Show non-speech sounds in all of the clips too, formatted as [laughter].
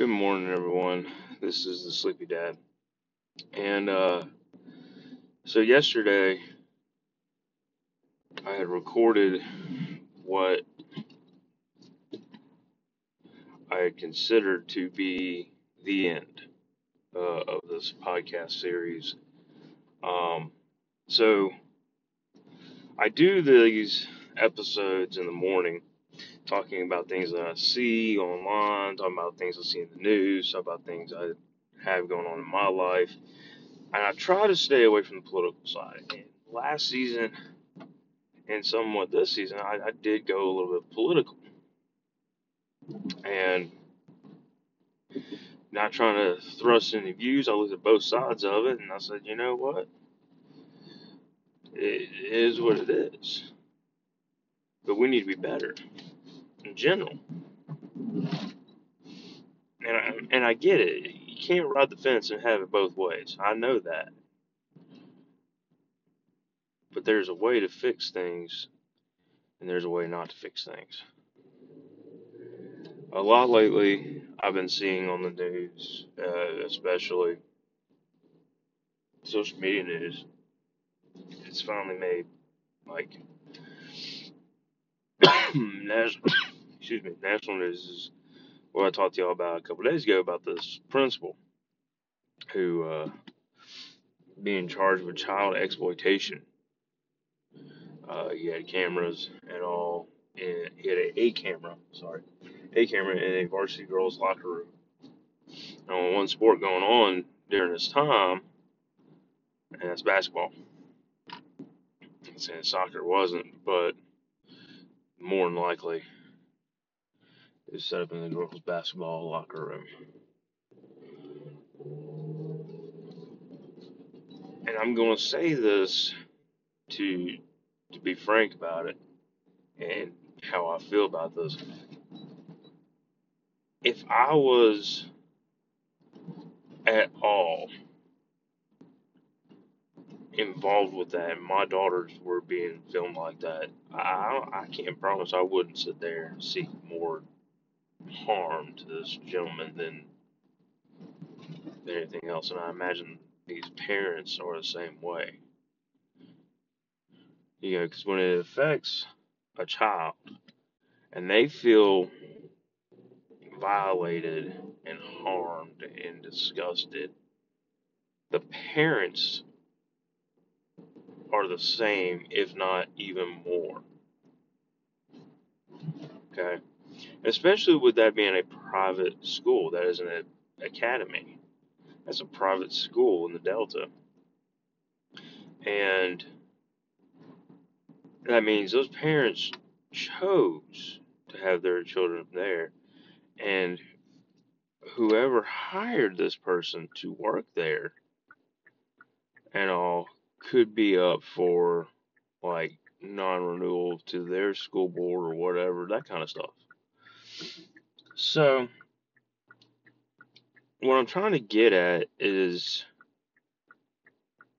Good morning, everyone. This is the Sleepy Dad. And uh, so, yesterday, I had recorded what I had considered to be the end uh, of this podcast series. Um, so, I do these episodes in the morning, talking about things that I see online, talking about things I see in the news, talking about things I have going on in my life. And I try to stay away from the political side. And last season, and somewhat this season, I, I did go a little bit political. And not trying to thrust any views, I looked at both sides of it and I said, you know what? It is what it is. But we need to be better in general. And I, and I get it. You can't ride the fence and have it both ways. I know that. But there's a way to fix things, and there's a way not to fix things. A lot lately, I've been seeing on the news, uh, especially social media news, it's finally made like [coughs] national, [coughs] excuse me, national is what I talked to y'all about a couple days ago about this principal who uh, being charged with child exploitation. Uh, he had cameras and all, and he had a, a camera, sorry, a camera in a varsity girls locker room. And one sport going on during this time, and that's basketball. I'm saying soccer wasn't, but more than likely is set up in the girls' basketball locker room. And I'm going to say this to to be frank about it and how I feel about this. If I was at all involved with that and my daughters were being filmed like that, I I can't promise I wouldn't sit there and seek more harm to this gentleman than than anything else. And I imagine these parents are the same way. You know, because when it affects a child and they feel violated and harmed and disgusted, the parents are the same, if not even more. Okay? Especially with that being a private school, that isn't an academy. That's a private school in the Delta. And that means those parents chose to have their children there. And whoever hired this person to work there and all could be up for like non renewal to their school board or whatever, that kind of stuff. So, what I'm trying to get at is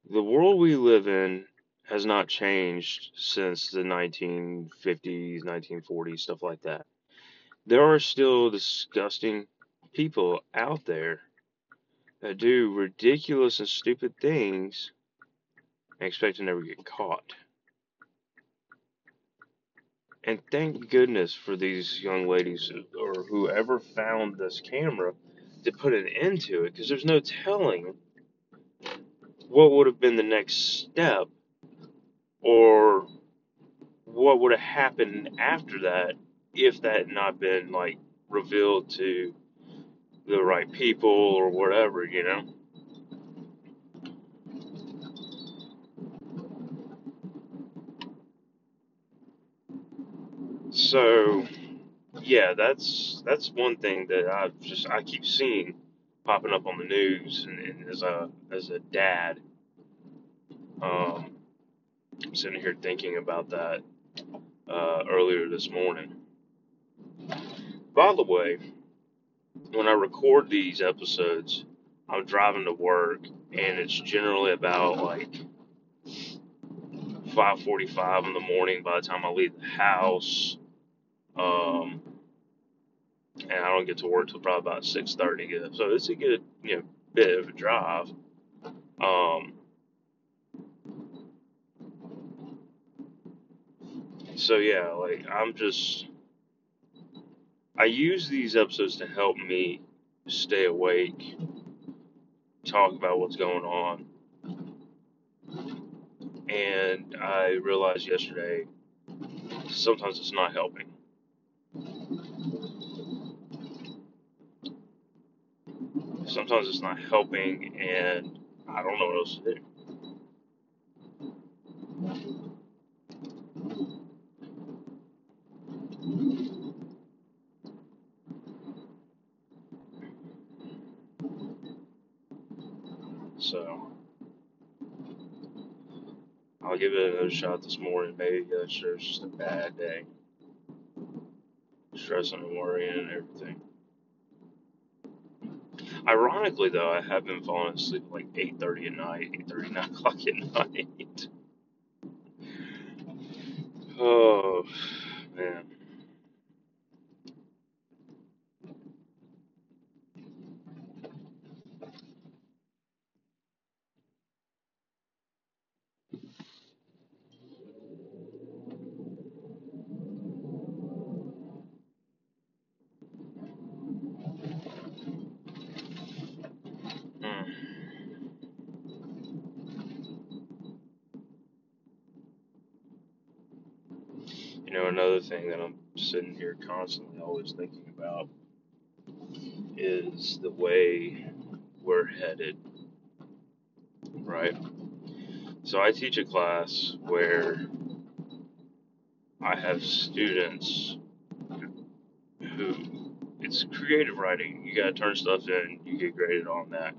the world we live in has not changed since the 1950s, 1940s, stuff like that. There are still disgusting people out there that do ridiculous and stupid things and expect to never get caught. And thank goodness for these young ladies or whoever found this camera to put an end to it because there's no telling what would have been the next step or what would have happened after that if that had not been like revealed to the right people or whatever, you know. So yeah, that's that's one thing that I just I keep seeing popping up on the news, and, and as a as a dad, um, I'm sitting here thinking about that uh, earlier this morning. By the way, when I record these episodes, I'm driving to work, and it's generally about like 5:45 in the morning by the time I leave the house. Um, and I don't get to work till probably about six thirty. So it's a good, you know, bit of a drive. Um, so yeah, like I'm just, I use these episodes to help me stay awake, talk about what's going on, and I realized yesterday sometimes it's not helping. Sometimes it's not helping, and I don't know what else to do. So I'll give it another shot this morning. Maybe uh, that's just a bad day, stressing and worrying and everything. Ironically, though, I have been falling asleep like 8:30 at night, 8:30, [laughs] 9 o'clock at night. Oh man. Mm. You know, another thing that I'm sitting here constantly always thinking about is the way we're headed, right? So I teach a class where I have students who it's creative writing. You gotta turn stuff in, you get graded on that.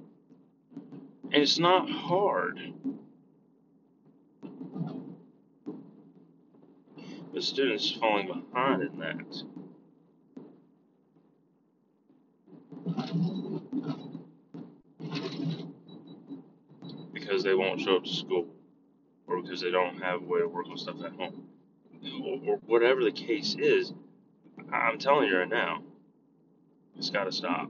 And it's not hard. The students falling behind in that. Because they won't show up to school. Or because they don't have a way to work on stuff at home. Or, or whatever the case is, I'm telling you right now, it's gotta stop.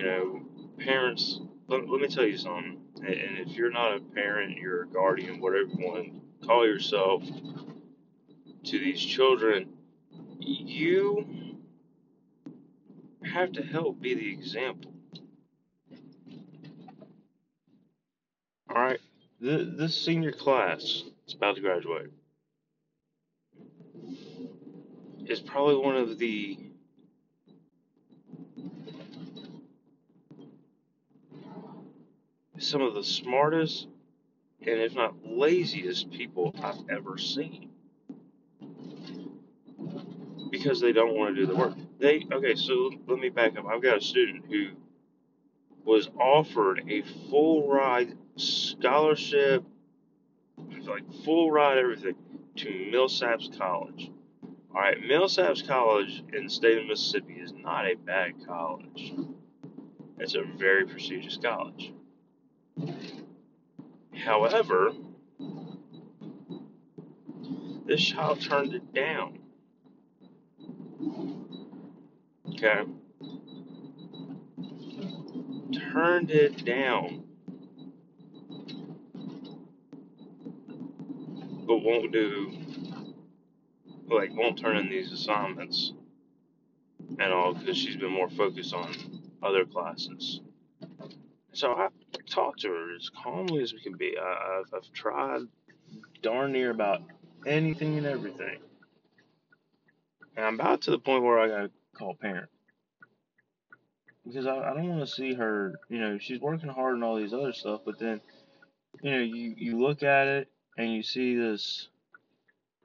You know, parents, let, let me tell you something. And if you're not a parent, you're a guardian, whatever you want to call yourself, to these children, you have to help be the example. All right, Th this senior class is about to graduate. Is probably one of the some of the smartest and if not laziest people I've ever seen because they don't want to do the work. They okay, so let me back up. I've got a student who was offered a full ride scholarship, like full ride everything, to Millsaps College. All right, Millsaps College in the state of Mississippi is not a bad college. It's a very prestigious college. However, this child turned it down. Okay, turned it down, but won't do like won't turn in these assignments at all because she's been more focused on other classes. So I talked to her as calmly as we can be. I, I've, I've tried darn near about anything and everything, and I'm about to the point where I gotta call parent because I, I don't want to see her. You know, she's working hard and all these other stuff, but then you know you you look at it and you see this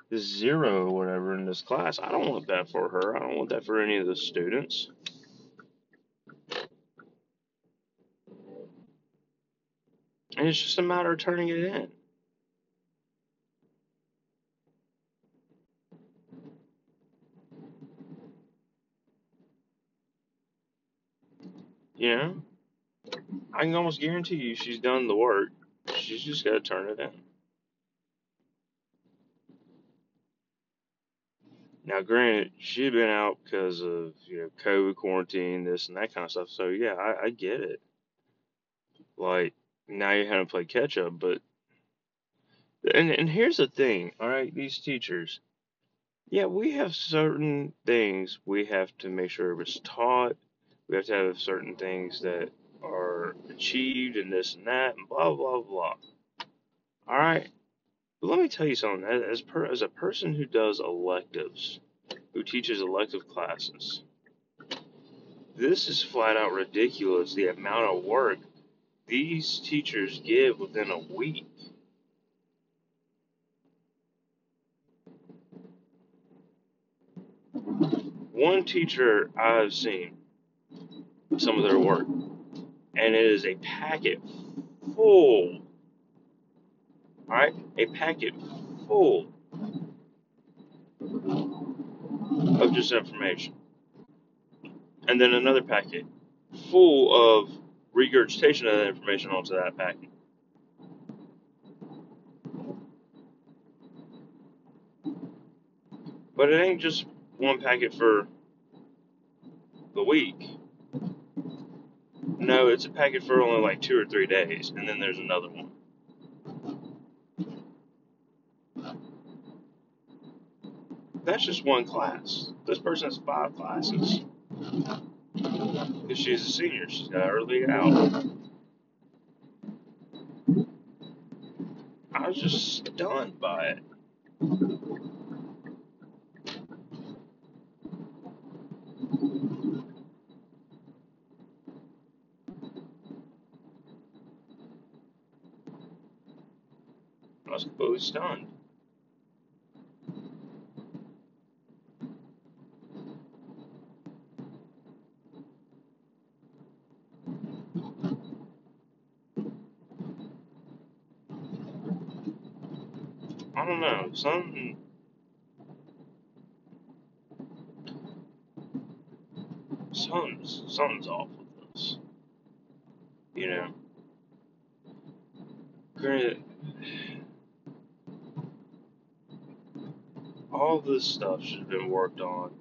this zero or whatever in this class. I don't want that for her. I don't want that for any of the students. And it's just a matter of turning it in. You know? I can almost guarantee you she's done the work. She's just got to turn it in. Now, granted, she had been out because of you know COVID quarantine, this and that kind of stuff. So yeah, I, I get it. Like now you're having to play catch up, but and and here's the thing, all right, these teachers, yeah, we have certain things we have to make sure it's taught. We have to have certain things that are achieved and this and that and blah blah blah. All right, but let me tell you something. As, per, as a person who does electives, who teaches elective classes, this is flat out ridiculous. The amount of work these teachers give within a week. One teacher I've seen some of their work, and it is a packet full. All right, a packet full of just information, and then another packet full of regurgitation of that information onto that packet. But it ain't just one packet for the week. No, it's a packet for only like two or three days, and then there's another one. That's just one class. This person has five classes. Because she's a senior, she's got early out. I was just stunned by it. I was completely stunned. I don't know. Something something's something's off with this. You know. All this stuff should have been worked on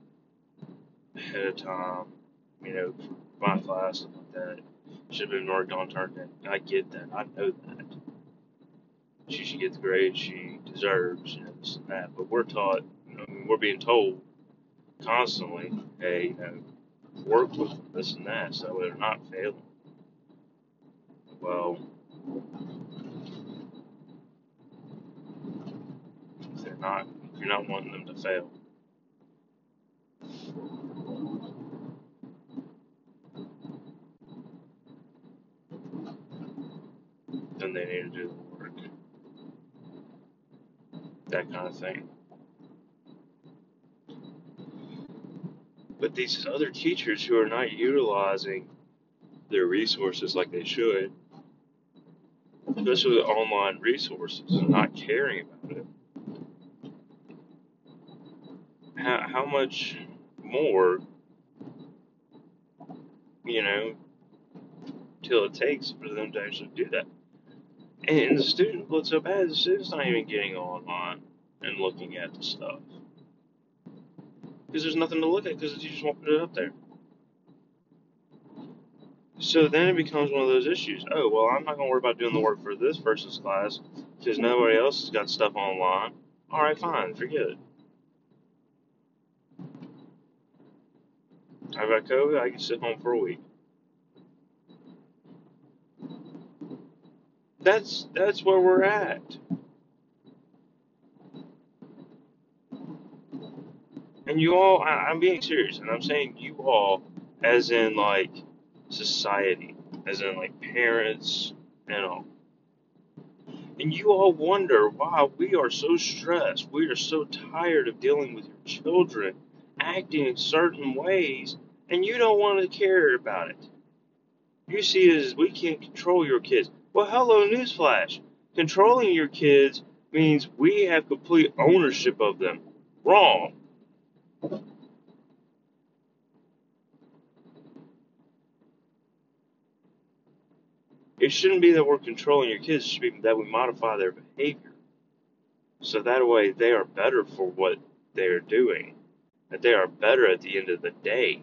ahead of time, you know, for my class stuff like that. Should have been worked on turned in. I get that. I know that. She should get the grade she deserves, know, this and that. But we're taught, you know, we're being told constantly, hey, know, work with this and that so they're not failing. Well, they're not, you're not wanting them to fail, then they need to do. That kind of thing. But these other teachers who are not utilizing their resources like they should, especially the online resources, and not caring about it, how, how much more, you know, till it takes for them to actually do that? And the student, what's so bad, the student's not even getting online and looking at the stuff. Because there's nothing to look at because the teachers won't put it up there. So then it becomes one of those issues. Oh, well, I'm not going to worry about doing the work for this person's class because nobody else has got stuff online. All right, fine, forget it. I've got COVID, I can sit home for a week. That's that's where we're at. And you all, I, I'm being serious, and I'm saying you all, as in like society, as in like parents and all. And you all wonder why we are so stressed. We are so tired of dealing with your children acting in certain ways, and you don't want to care about it. You see it as we can't control your kids. Well, hello, newsflash. Controlling your kids means we have complete ownership of them. Wrong. It shouldn't be that we're controlling your kids. It should be that we modify their behavior. So that way they are better for what they're doing. That they are better at the end of the day.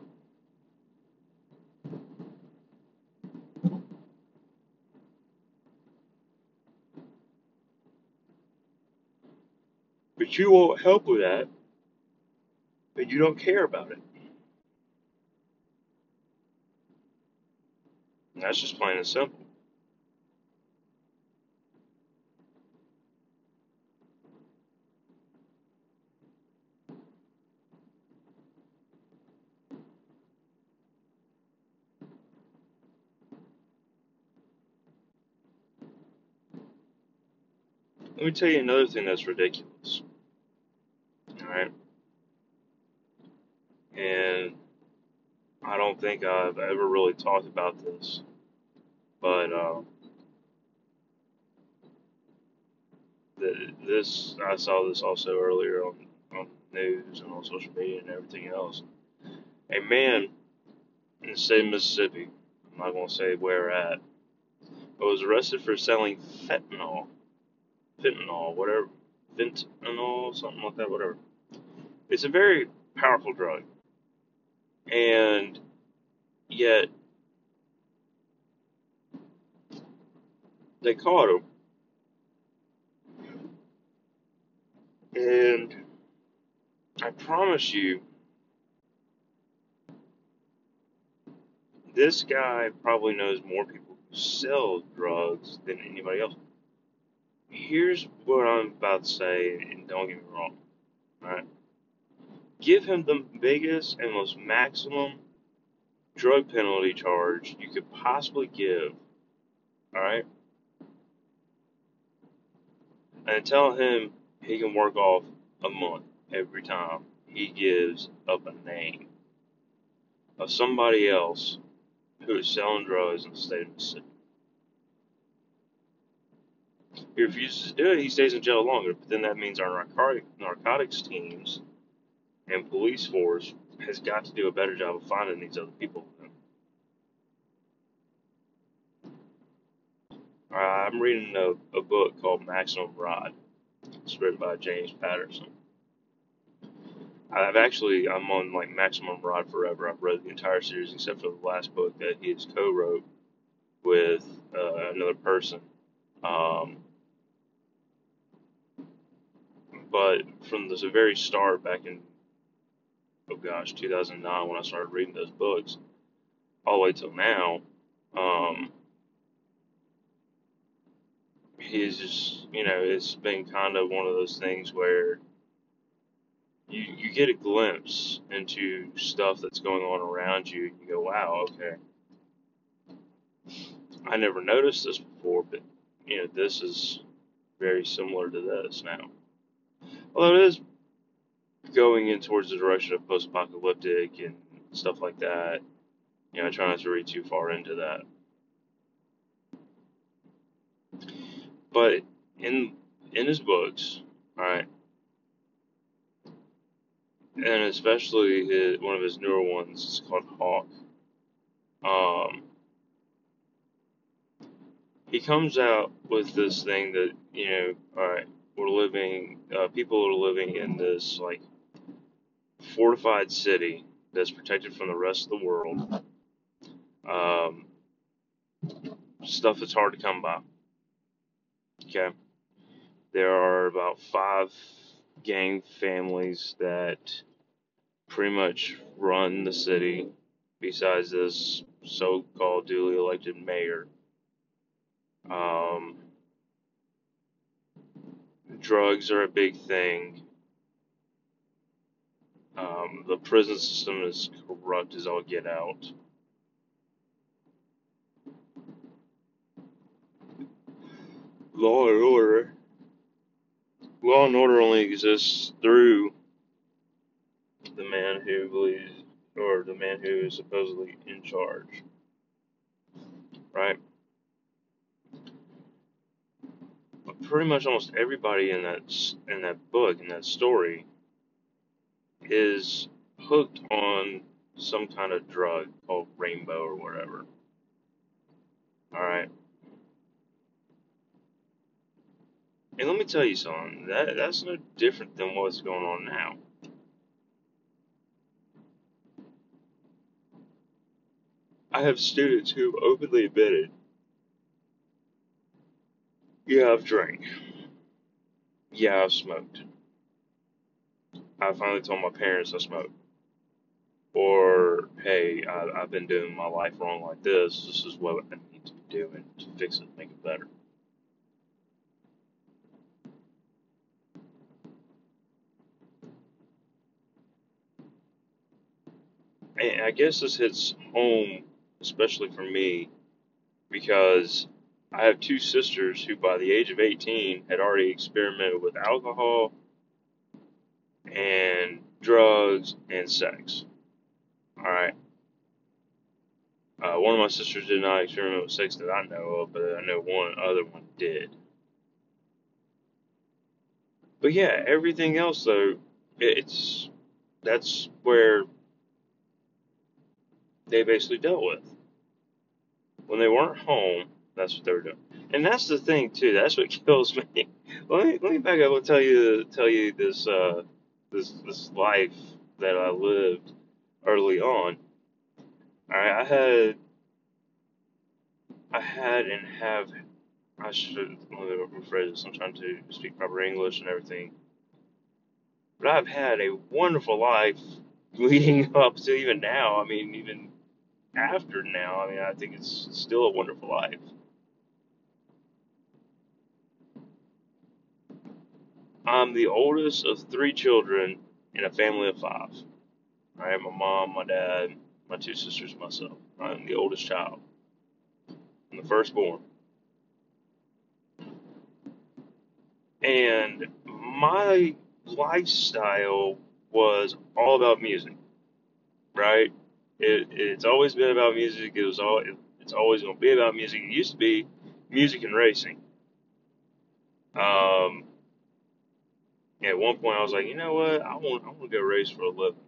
But you won't help with that, and you don't care about it. And that's just plain and simple. Let me tell you another thing that's ridiculous. Alright? And I don't think I've ever really talked about this, but uh, the, this I saw this also earlier on on news and on social media and everything else. A man in the state of Mississippi, I'm not to say where at, but was arrested for selling fentanyl, fentanyl, whatever, fentanyl, something like that, whatever. It's a very powerful drug, and yet they caught him, and I promise you, this guy probably knows more people who sell drugs than anybody else. Here's what I'm about to say, and don't get me wrong, alright? Give him the biggest and most maximum drug penalty charge you could possibly give, alright? And tell him he can work off a month every time he gives up a name of somebody else who is selling drugs in the state of Mississippi. He refuses to do it, he stays in jail longer, but then that means our narcotic, narcotics teams and police force has got to do a better job of finding these other people. Uh, I'm reading a, a book called Maximum Ride. It's written by James Patterson. I've actually I'm on like Maximum Ride Forever. I've read the entire series except for the last book that he has co-wrote with uh, another person. Um, but from the very start, back in oh gosh, 2009, when I started reading those books, all the way till now, um, he's just you know it's been kind of one of those things where you you get a glimpse into stuff that's going on around you and you go wow okay. I never noticed this before but you know this is very similar to this now. Although it is going in towards the direction of post-apocalyptic and stuff like that you know try not to read too far into that but in in his books all right and especially his, one of his newer ones is called Hawk. Um, he comes out with this thing that you know, all right, we're living, uh, people are living in this like fortified city that's protected from the rest of the world. Um, stuff that's hard to come by. Okay, there are about five gang families that pretty much run the city besides this so-called duly elected mayor. Um, drugs are a big thing. Um, the prison system is corrupt as all get out. Law and order. Law and order only exists through the man who believes, or the man who is supposedly in charge. Right? But pretty much almost everybody in that in that book, in that story, is hooked on some kind of drug called Rainbow or whatever. All right. And let me tell you something. That that's no different than what's going on now. I have students who've openly admitted, yeah, I've drank. Yeah, I've smoked. I finally told my parents I smoked." Or, "Hey, I, I've been doing my life wrong like this. This is what I need to be doing to fix it, make it better." And I guess this hits home, especially for me, because I have two sisters who, by the age of 18, had already experimented with alcohol and drugs and sex. All right. Uh, one of my sisters did not experiment with sex that I know of, but I know one other one did. But yeah, everything else though, it's that's where they basically dealt with. When they weren't home, that's what they were doing. And that's the thing too. That's what [laughs] kills me. let me let me back up and tell you tell you this uh, this this life that I lived early on. Right, I had I had and have I should let me rephrase this. I'm trying to speak proper English and everything. But I've had a wonderful life [laughs] leading up to even now. I mean, even after now, I mean, I think it's still a wonderful life. I'm the oldest of three children in a family of five. I have my mom, my dad, my two sisters, myself. I'm the oldest child. I'm the firstborn. And my lifestyle was all about music, right? It, it's always been about music. It was all. It, it's always going to be about music. It used to be music and racing. Um, at one point, I was like, you know what? I want. I want to go race for a living.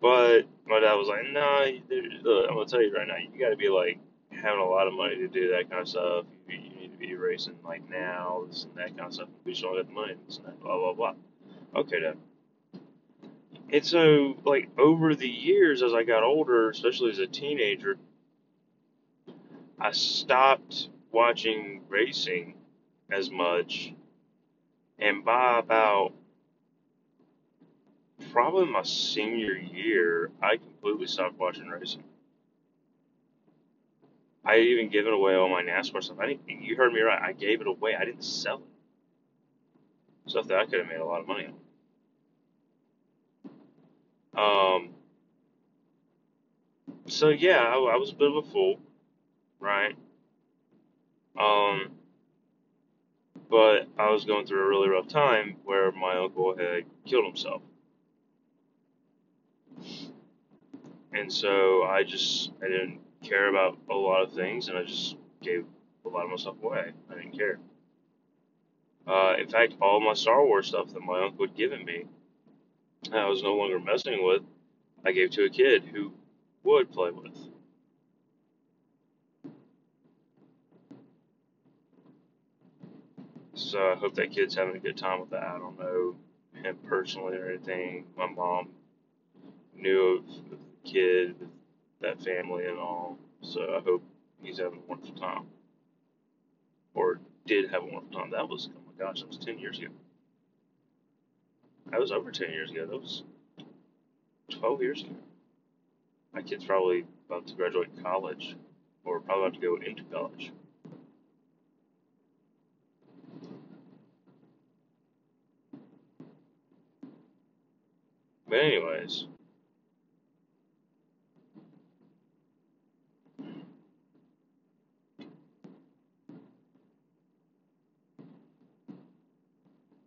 But my dad was like, no, nah, I'm gonna tell you right now, you got to be like having a lot of money to do that kind of stuff. You, you need to be racing like now, this and that kind of stuff. We just don't have the money, this and that, blah blah blah. Okay, Dad. And so, like, over the years, as I got older, especially as a teenager, I stopped watching racing as much. And by about probably my senior year, I completely stopped watching racing. I had even given away all my NASCAR stuff. I didn't, you heard me right. I gave it away. I didn't sell it. Stuff that I could have made a lot of money on. Um, so yeah, I, I was a bit of a fool, right? Um, but I was going through a really rough time where my uncle had killed himself. And so I just, I didn't care about a lot of things and I just gave a lot of my stuff away. I didn't care. Uh, in fact, all my Star Wars stuff that my uncle had given me, I was no longer messing with. I gave to a kid who would play with. So I uh, hope that kid's having a good time with that. I don't know him personally or anything. My mom knew of the kid, that family, and all. So I hope he's having a wonderful time. Or did have a wonderful time. That was, oh my gosh, that was 10 years ago. That was over 10 years ago. That was 12 years ago. My kid's probably about to graduate college, or probably about to go into college. But anyways,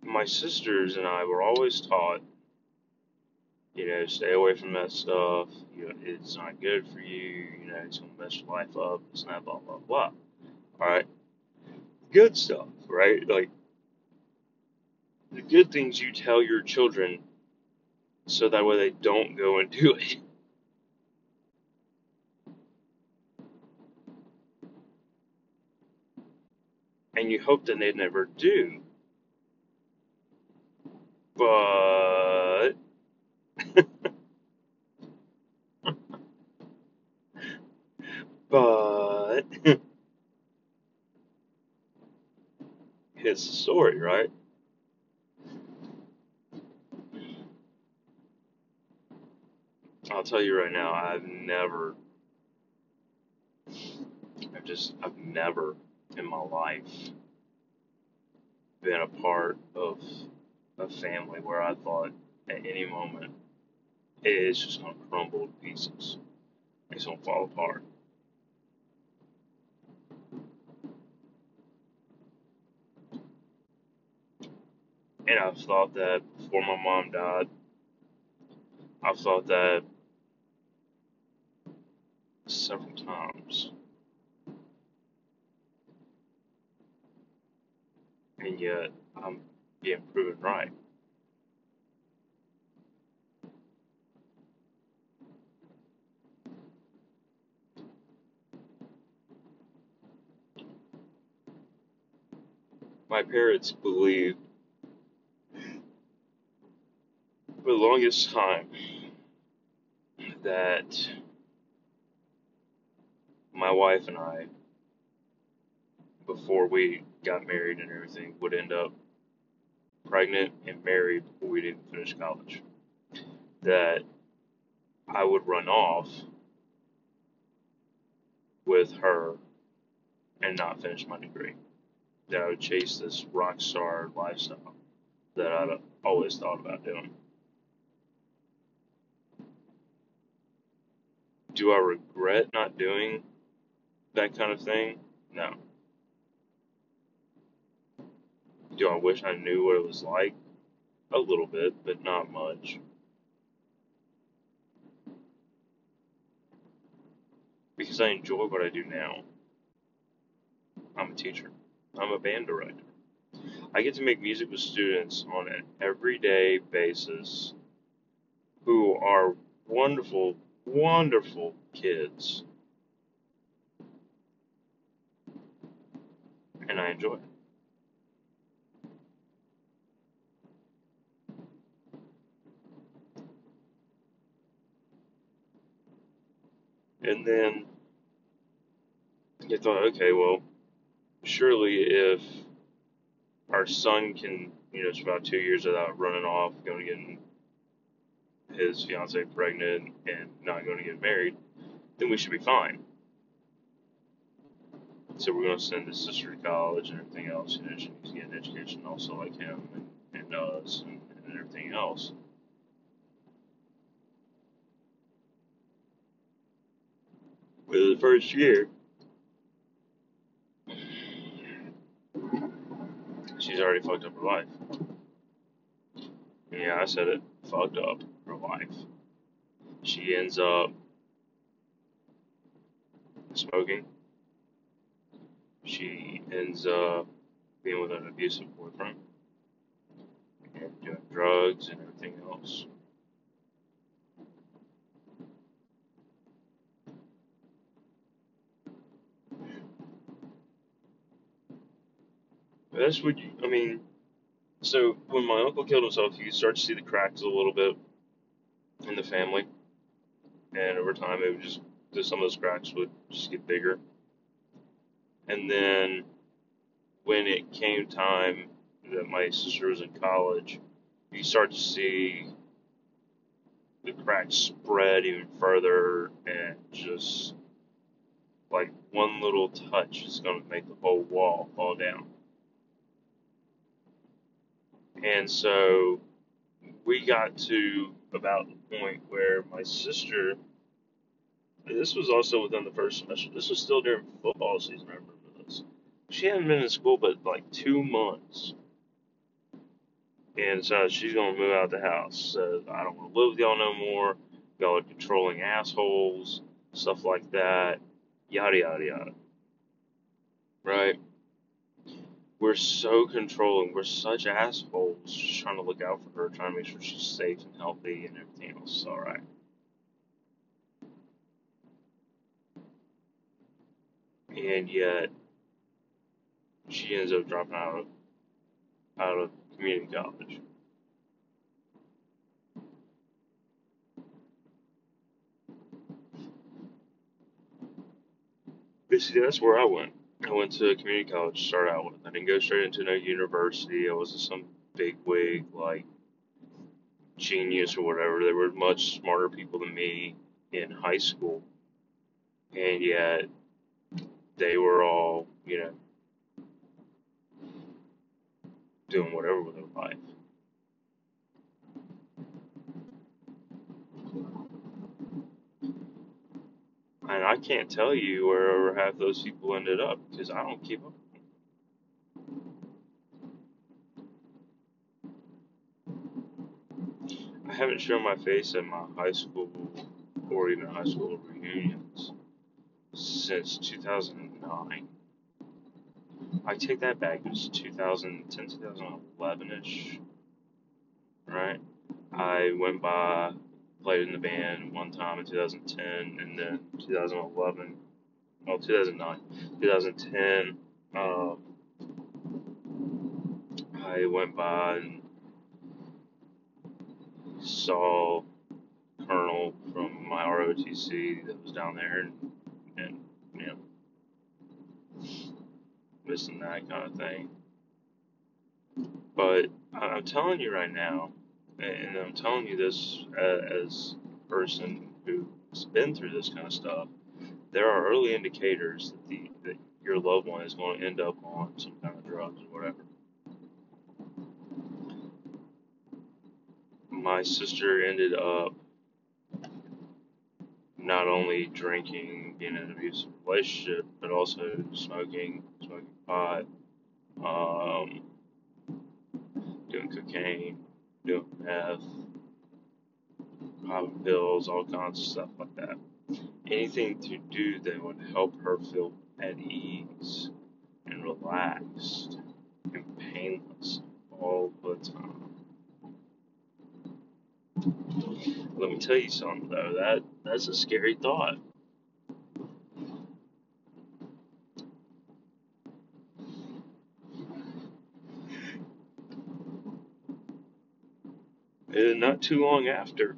my sisters and I were always taught, you know, stay away from that stuff. You know, it's not good for you. You know, it's gonna mess your life up. It's not blah blah blah. All right, good stuff, right? Like the good things you tell your children, so that way they don't go and do it. [laughs] and you hope that they never do. But [laughs] but [laughs] it's the story, right? I'll tell you right now, I've never, I've just, I've never in my life been a part of a family where I thought at any moment it's just gonna crumble to pieces. It's gonna fall apart. And I've thought that before my mom died. I've thought that several times. And yet I'm being proven right. My parents believed for the longest time that my wife and I, before we got married and everything, would end up pregnant and married before we didn't finish college. That I would run off with her and not finish my degree. That I would chase this rock star lifestyle that I'd always thought about doing. Do I regret not doing that kind of thing? No. Do I wish I knew what it was like? A little bit, but not much. Because I enjoy what I do now. I'm a teacher. I'm a band director. I get to make music with students on an everyday basis who are wonderful, wonderful kids. And I enjoy it. And then I thought, okay, well, surely if our son can, you know, survive two years without running off, going to get his fiance pregnant, and not going to get married, then we should be fine. So we're to send his sister to college and everything else. You know, she needs to get an education also like him and, and us and, and everything else. Within the first year, she's already fucked up her life. Yeah, I said it. Fucked up her life. She ends up smoking. She ends up being with an abusive boyfriend and doing drugs and everything else. That's what you, I mean. So when my uncle killed himself, you start to see the cracks a little bit in the family, and over time, it would just some of those cracks would just get bigger. And then when it came time that my sister was in college, you start to see the cracks spread even further, and just like one little touch is going to make the whole wall fall down. And so we got to about the point where my sister, this was also within the first semester, this was still during football season, I remember this. She hadn't been in school but like two months. And so she's to move out of the house. Says, I don't want to live with y'all no more. Y'all are controlling assholes, stuff like that. Yada, yada, yada. Right? we're so controlling. We're such assholes just trying to look out for her, trying to make sure she's safe and healthy and everything else is alright. And yet, she ends up dropping out of out of community college. But that's where I went. I went to community college to start out with. I didn't go straight into no university. I wasn't some big wig like genius or whatever. There were much smarter people than me in high school, and yet they were all, you know, doing whatever with their life. And I can't tell you where half those people ended up because I don't keep up. I haven't shown my face at my high school or even high school reunions since 2009. I take that back. It was 2010, 2011 ish, right? I went by, played in the band one time in 2010, and then 2011, well, 2009, 2010, um, I went by and saw Colonel from my ROTC that was down there, and, and you know, missing that kind of thing. But I'm telling you right now, and I'm telling you this uh, as a person who's been through this kind of stuff, there are early indicators that, the, that your loved one is going to end up on some kind of drugs or whatever. My sister ended up not only drinking, being in an abusive relationship, but also smoking, smoking pot, um, doing cocaine, doing meth, popping pills, all kinds of stuff like that. Anything to do that would help her feel at ease and relaxed and painless all the time. Let me tell you something though, that that's a scary thought. And not too long after,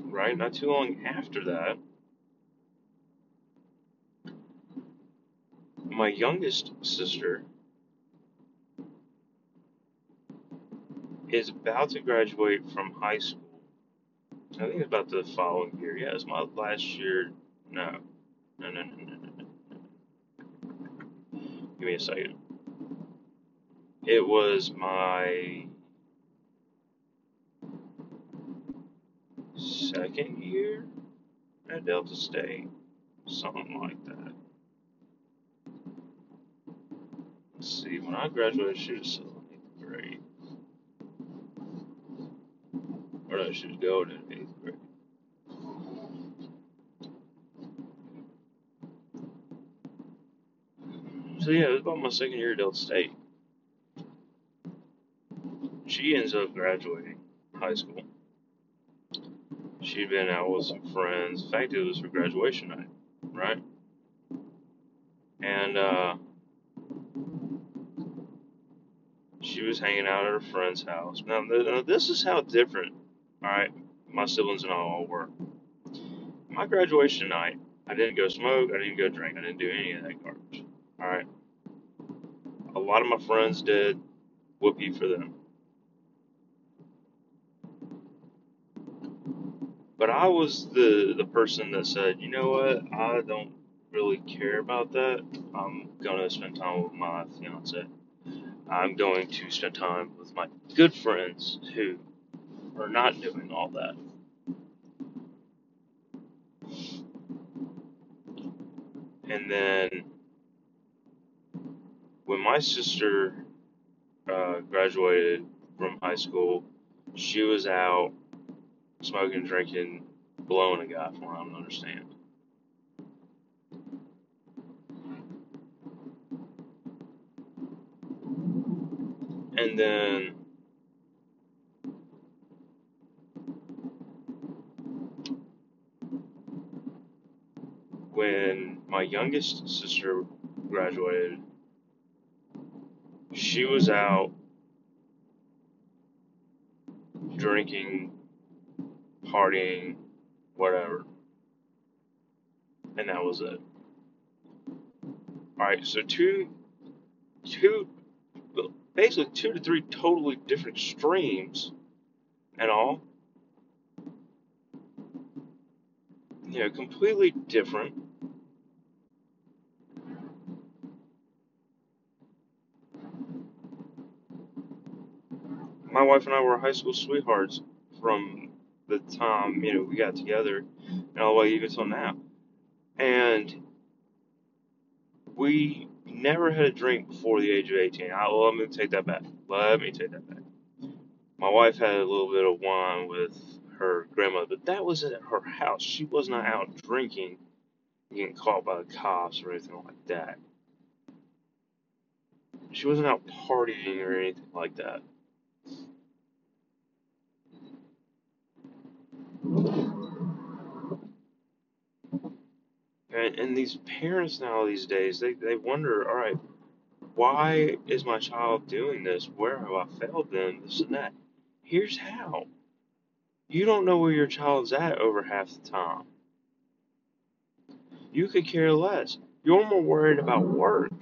right? Not too long after that, my youngest sister is about to graduate from high school. I think it's about the following year. Yeah, it's my last year. No. No, no, no, no, no, no. Give me a second. It was my second year at Delta State. Something like that. Let's see, when I graduated, she was still in eighth grade. Or no, she going in eighth grade. So yeah, it was about my second year at Delta State. She ends up graduating high school. She'd been out with some friends. In fact, it was her graduation night, right? And uh, she was hanging out at her friend's house. Now, now, this is how different, all right, my siblings and I all were. My graduation night, I didn't go smoke, I didn't go drink, I didn't do any of that garbage. All right. A lot of my friends did. Whoopee for them. But I was the the person that said, you know what, I don't really care about that. I'm gonna spend time with my fiance. I'm going to spend time with my good friends who are not doing all that. And then when my sister uh, graduated from high school, she was out smoking, drinking, blowing a guy from what I don't understand. And then when my youngest sister graduated, she was out drinking, partying, whatever. And that was it. Alright, so two, two, basically two to three totally different streams and all. You know, completely different. My wife and I were high school sweethearts from the time, you know, we got together and all the way even till now. And we never had a drink before the age of 18. I, well, let me take that back. Let me take that back. My wife had a little bit of wine with her grandmother, but that was at her house. She was not out drinking, getting caught by the cops or anything like that. She wasn't out partying or anything like that. And, and these parents now these days, they, they wonder, all right, why is my child doing this? Where have I failed them? This and that. Here's how. You don't know where your child's at over half the time. You could care less. You're more worried about work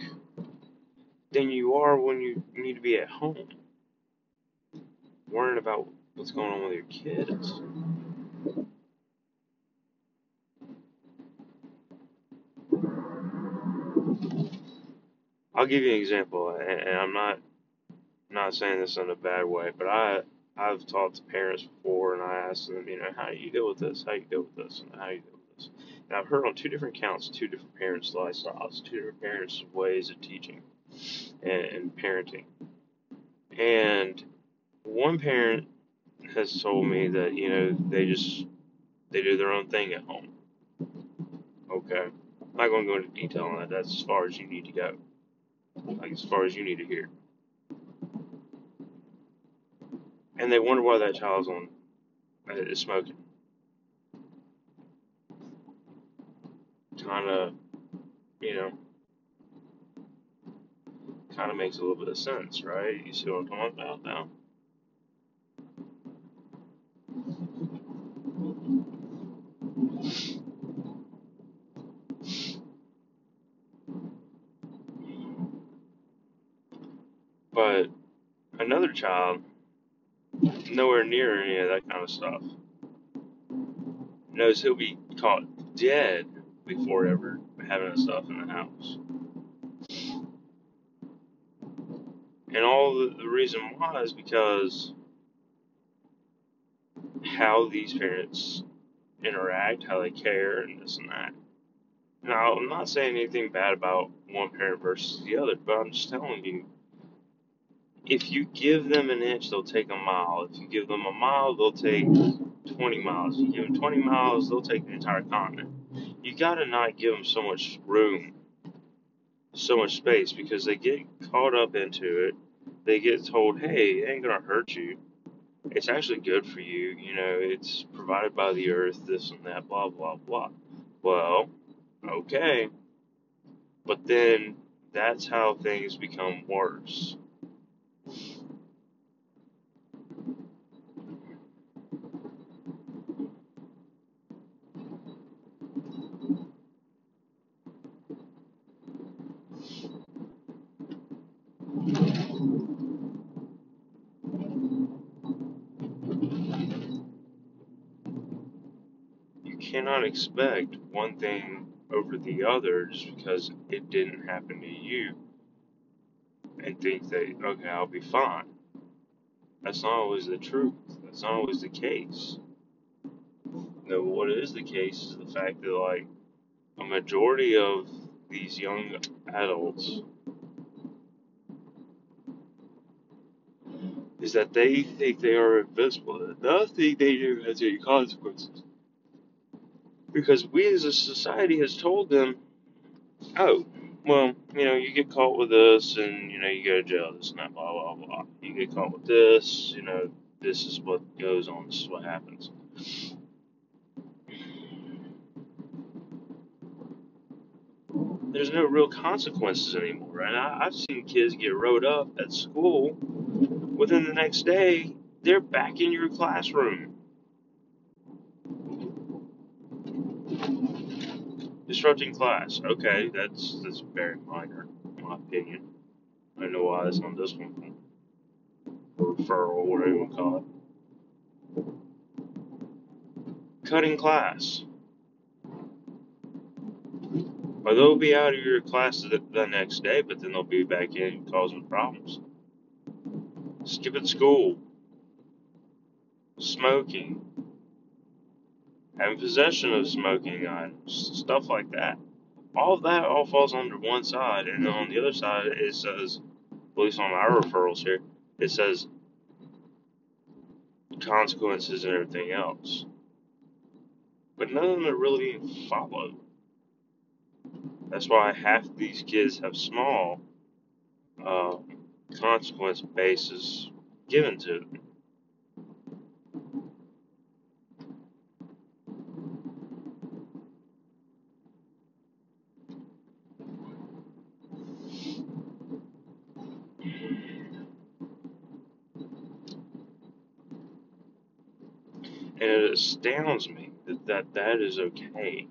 than you are when you need to be at home. Worrying about what's going on with your kids. I'll give you an example, and, and I'm not not saying this in a bad way, but I I've talked to parents before, and I asked them, you know, how do you deal with this? How do you deal with this? And how do you deal with this? And I've heard on two different counts, two different parents' lifestyles, two different parents' ways of teaching and, and parenting. And one parent has told me that you know they just they do their own thing at home. Okay, I'm not going to go into detail on that. That's as far as you need to go, like as far as you need to hear. And they wonder why that child's on uh, is smoking. Kind of, you know, kind of makes a little bit of sense, right? You see what I'm talking about now? But another child, nowhere near any of that kind of stuff, knows he'll be caught dead before ever having that stuff in the house. And all the, the reason why is because how these parents interact, how they care, and this and that. Now, I'm not saying anything bad about one parent versus the other, but I'm just telling you if you give them an inch, they'll take a mile. If you give them a mile, they'll take 20 miles. If you give them 20 miles, they'll take the entire continent. You gotta not give them so much room, so much space, because they get caught up into it. They get told, hey, it ain't gonna hurt you. It's actually good for you. You know, it's provided by the earth, this and that, blah, blah, blah. Well, okay. But then that's how things become worse you cannot expect one thing over the other just because it didn't happen to you and think that, okay, I'll be fine. That's not always the truth. That's not always the case. No, what is the case is the fact that, like, a majority of these young adults is that they think they are invincible. Nothing they do has any consequences. Because we as a society has told them, oh, well, you know, you get caught with this and, you know, you go to jail, this and that, blah, blah, blah. You get caught with this, you know, this is what goes on, this is what happens. there's no real consequences anymore. And I, I've seen kids get wrote up at school. Within the next day, they're back in your classroom. Disrupting class. Okay, that's that's very minor, in my opinion. I don't know why that's on this one. Referral, whatever you want to call it. Cutting class. Or they'll be out of your class the, the next day, but then they'll be back in causing problems. Skipping school. Smoking. Having possession of smoking items. Stuff like that. All of that all falls under one side, and on the other side it says, at least on our referrals here, it says consequences and everything else. But none of them are really followed. That's why half these kids have small uh, consequence bases given to them. And it astounds me that that, that is okay.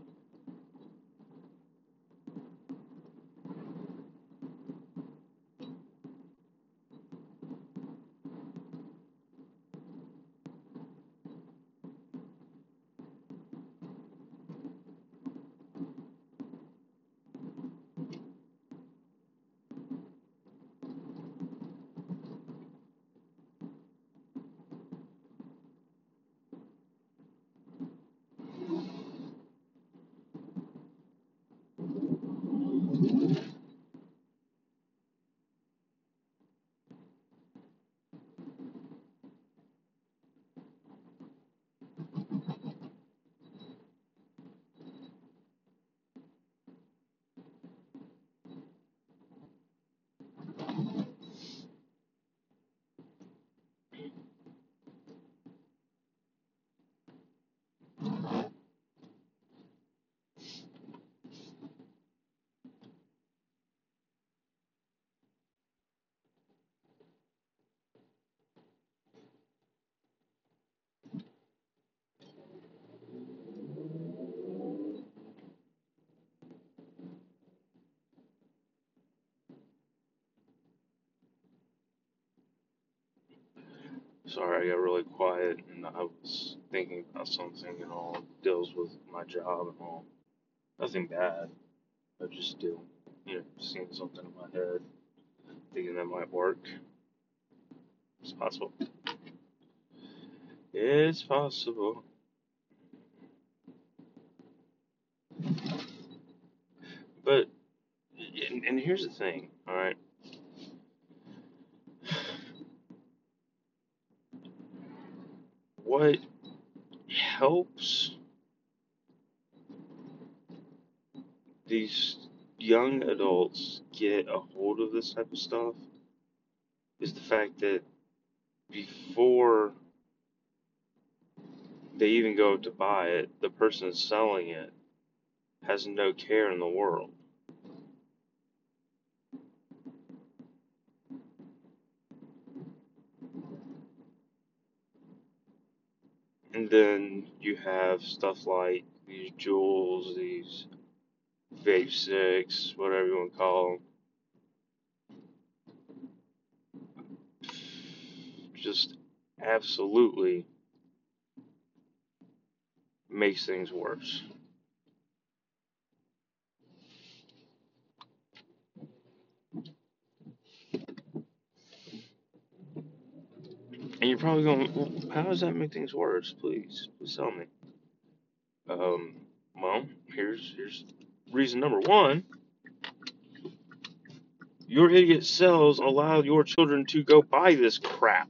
Sorry, I got really quiet and I was thinking about something and all deals with my job and all. Nothing bad. I just still, you know, seeing something in my head, thinking that might work. It's possible. It's possible. But, and, and here's the thing, alright? What helps these young adults get a hold of this type of stuff is the fact that before they even go to buy it, the person selling it has no care in the world. And then you have stuff like these Juuls, these vape sticks, whatever you want to call them. Just absolutely makes things worse. And you're probably going, how does that make things worse? Please, please tell me. Um, well, here's here's reason number one. Your idiot cells allow your children to go buy this crap.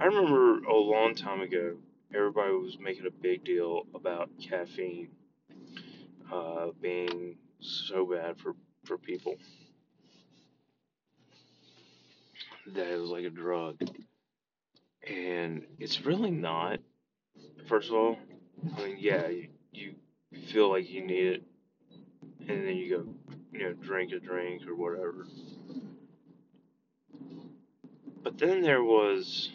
I remember a long time ago, everybody was making a big deal about caffeine uh, being so bad for, for people. that it was like a drug. And it's really not. First of all, I mean, yeah, you, you feel like you need it, and then you go, you know, drink a drink or whatever. But then there was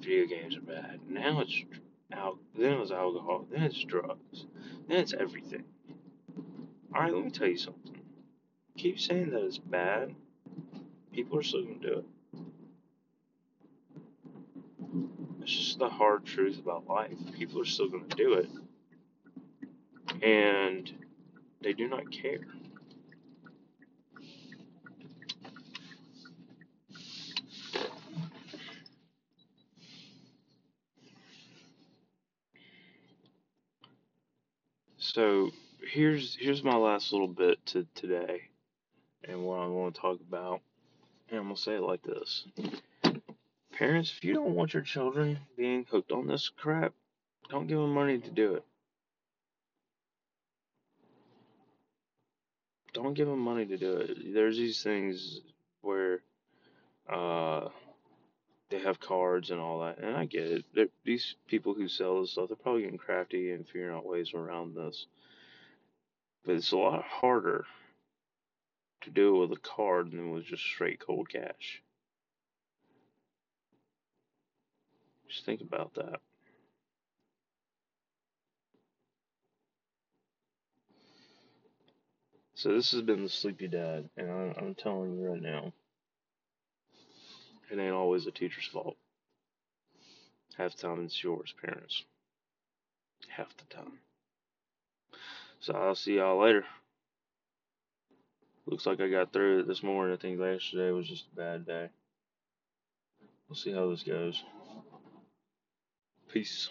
video games are bad. Now it's al- then it was alcohol. Then it's drugs. Then it's everything. All right, let me tell you something. Keep saying that it's bad. People are still gonna do it. It's just the hard truth about life. People are still gonna do it, and they do not care. So here's here's my last little bit to today, and what I want to talk about. And I'm gonna say it like this: Parents, if you don't want your children being hooked on this crap, don't give them money to do it. Don't give them money to do it. There's these things where uh, they have cards and all that, and I get it. They're, these people who sell this stuff, they're probably getting crafty and figuring out ways around this. But it's a lot harder to do it with a card than with just straight cold cash. Just think about that. So this has been the Sleepy Dad, and I'm, I'm telling you right now, it ain't always a teacher's fault. Half the time it's yours, parents. Half the time. So I'll see y'all later. Looks like I got through it this morning. I think yesterday was just a bad day. We'll see how this goes. Peace.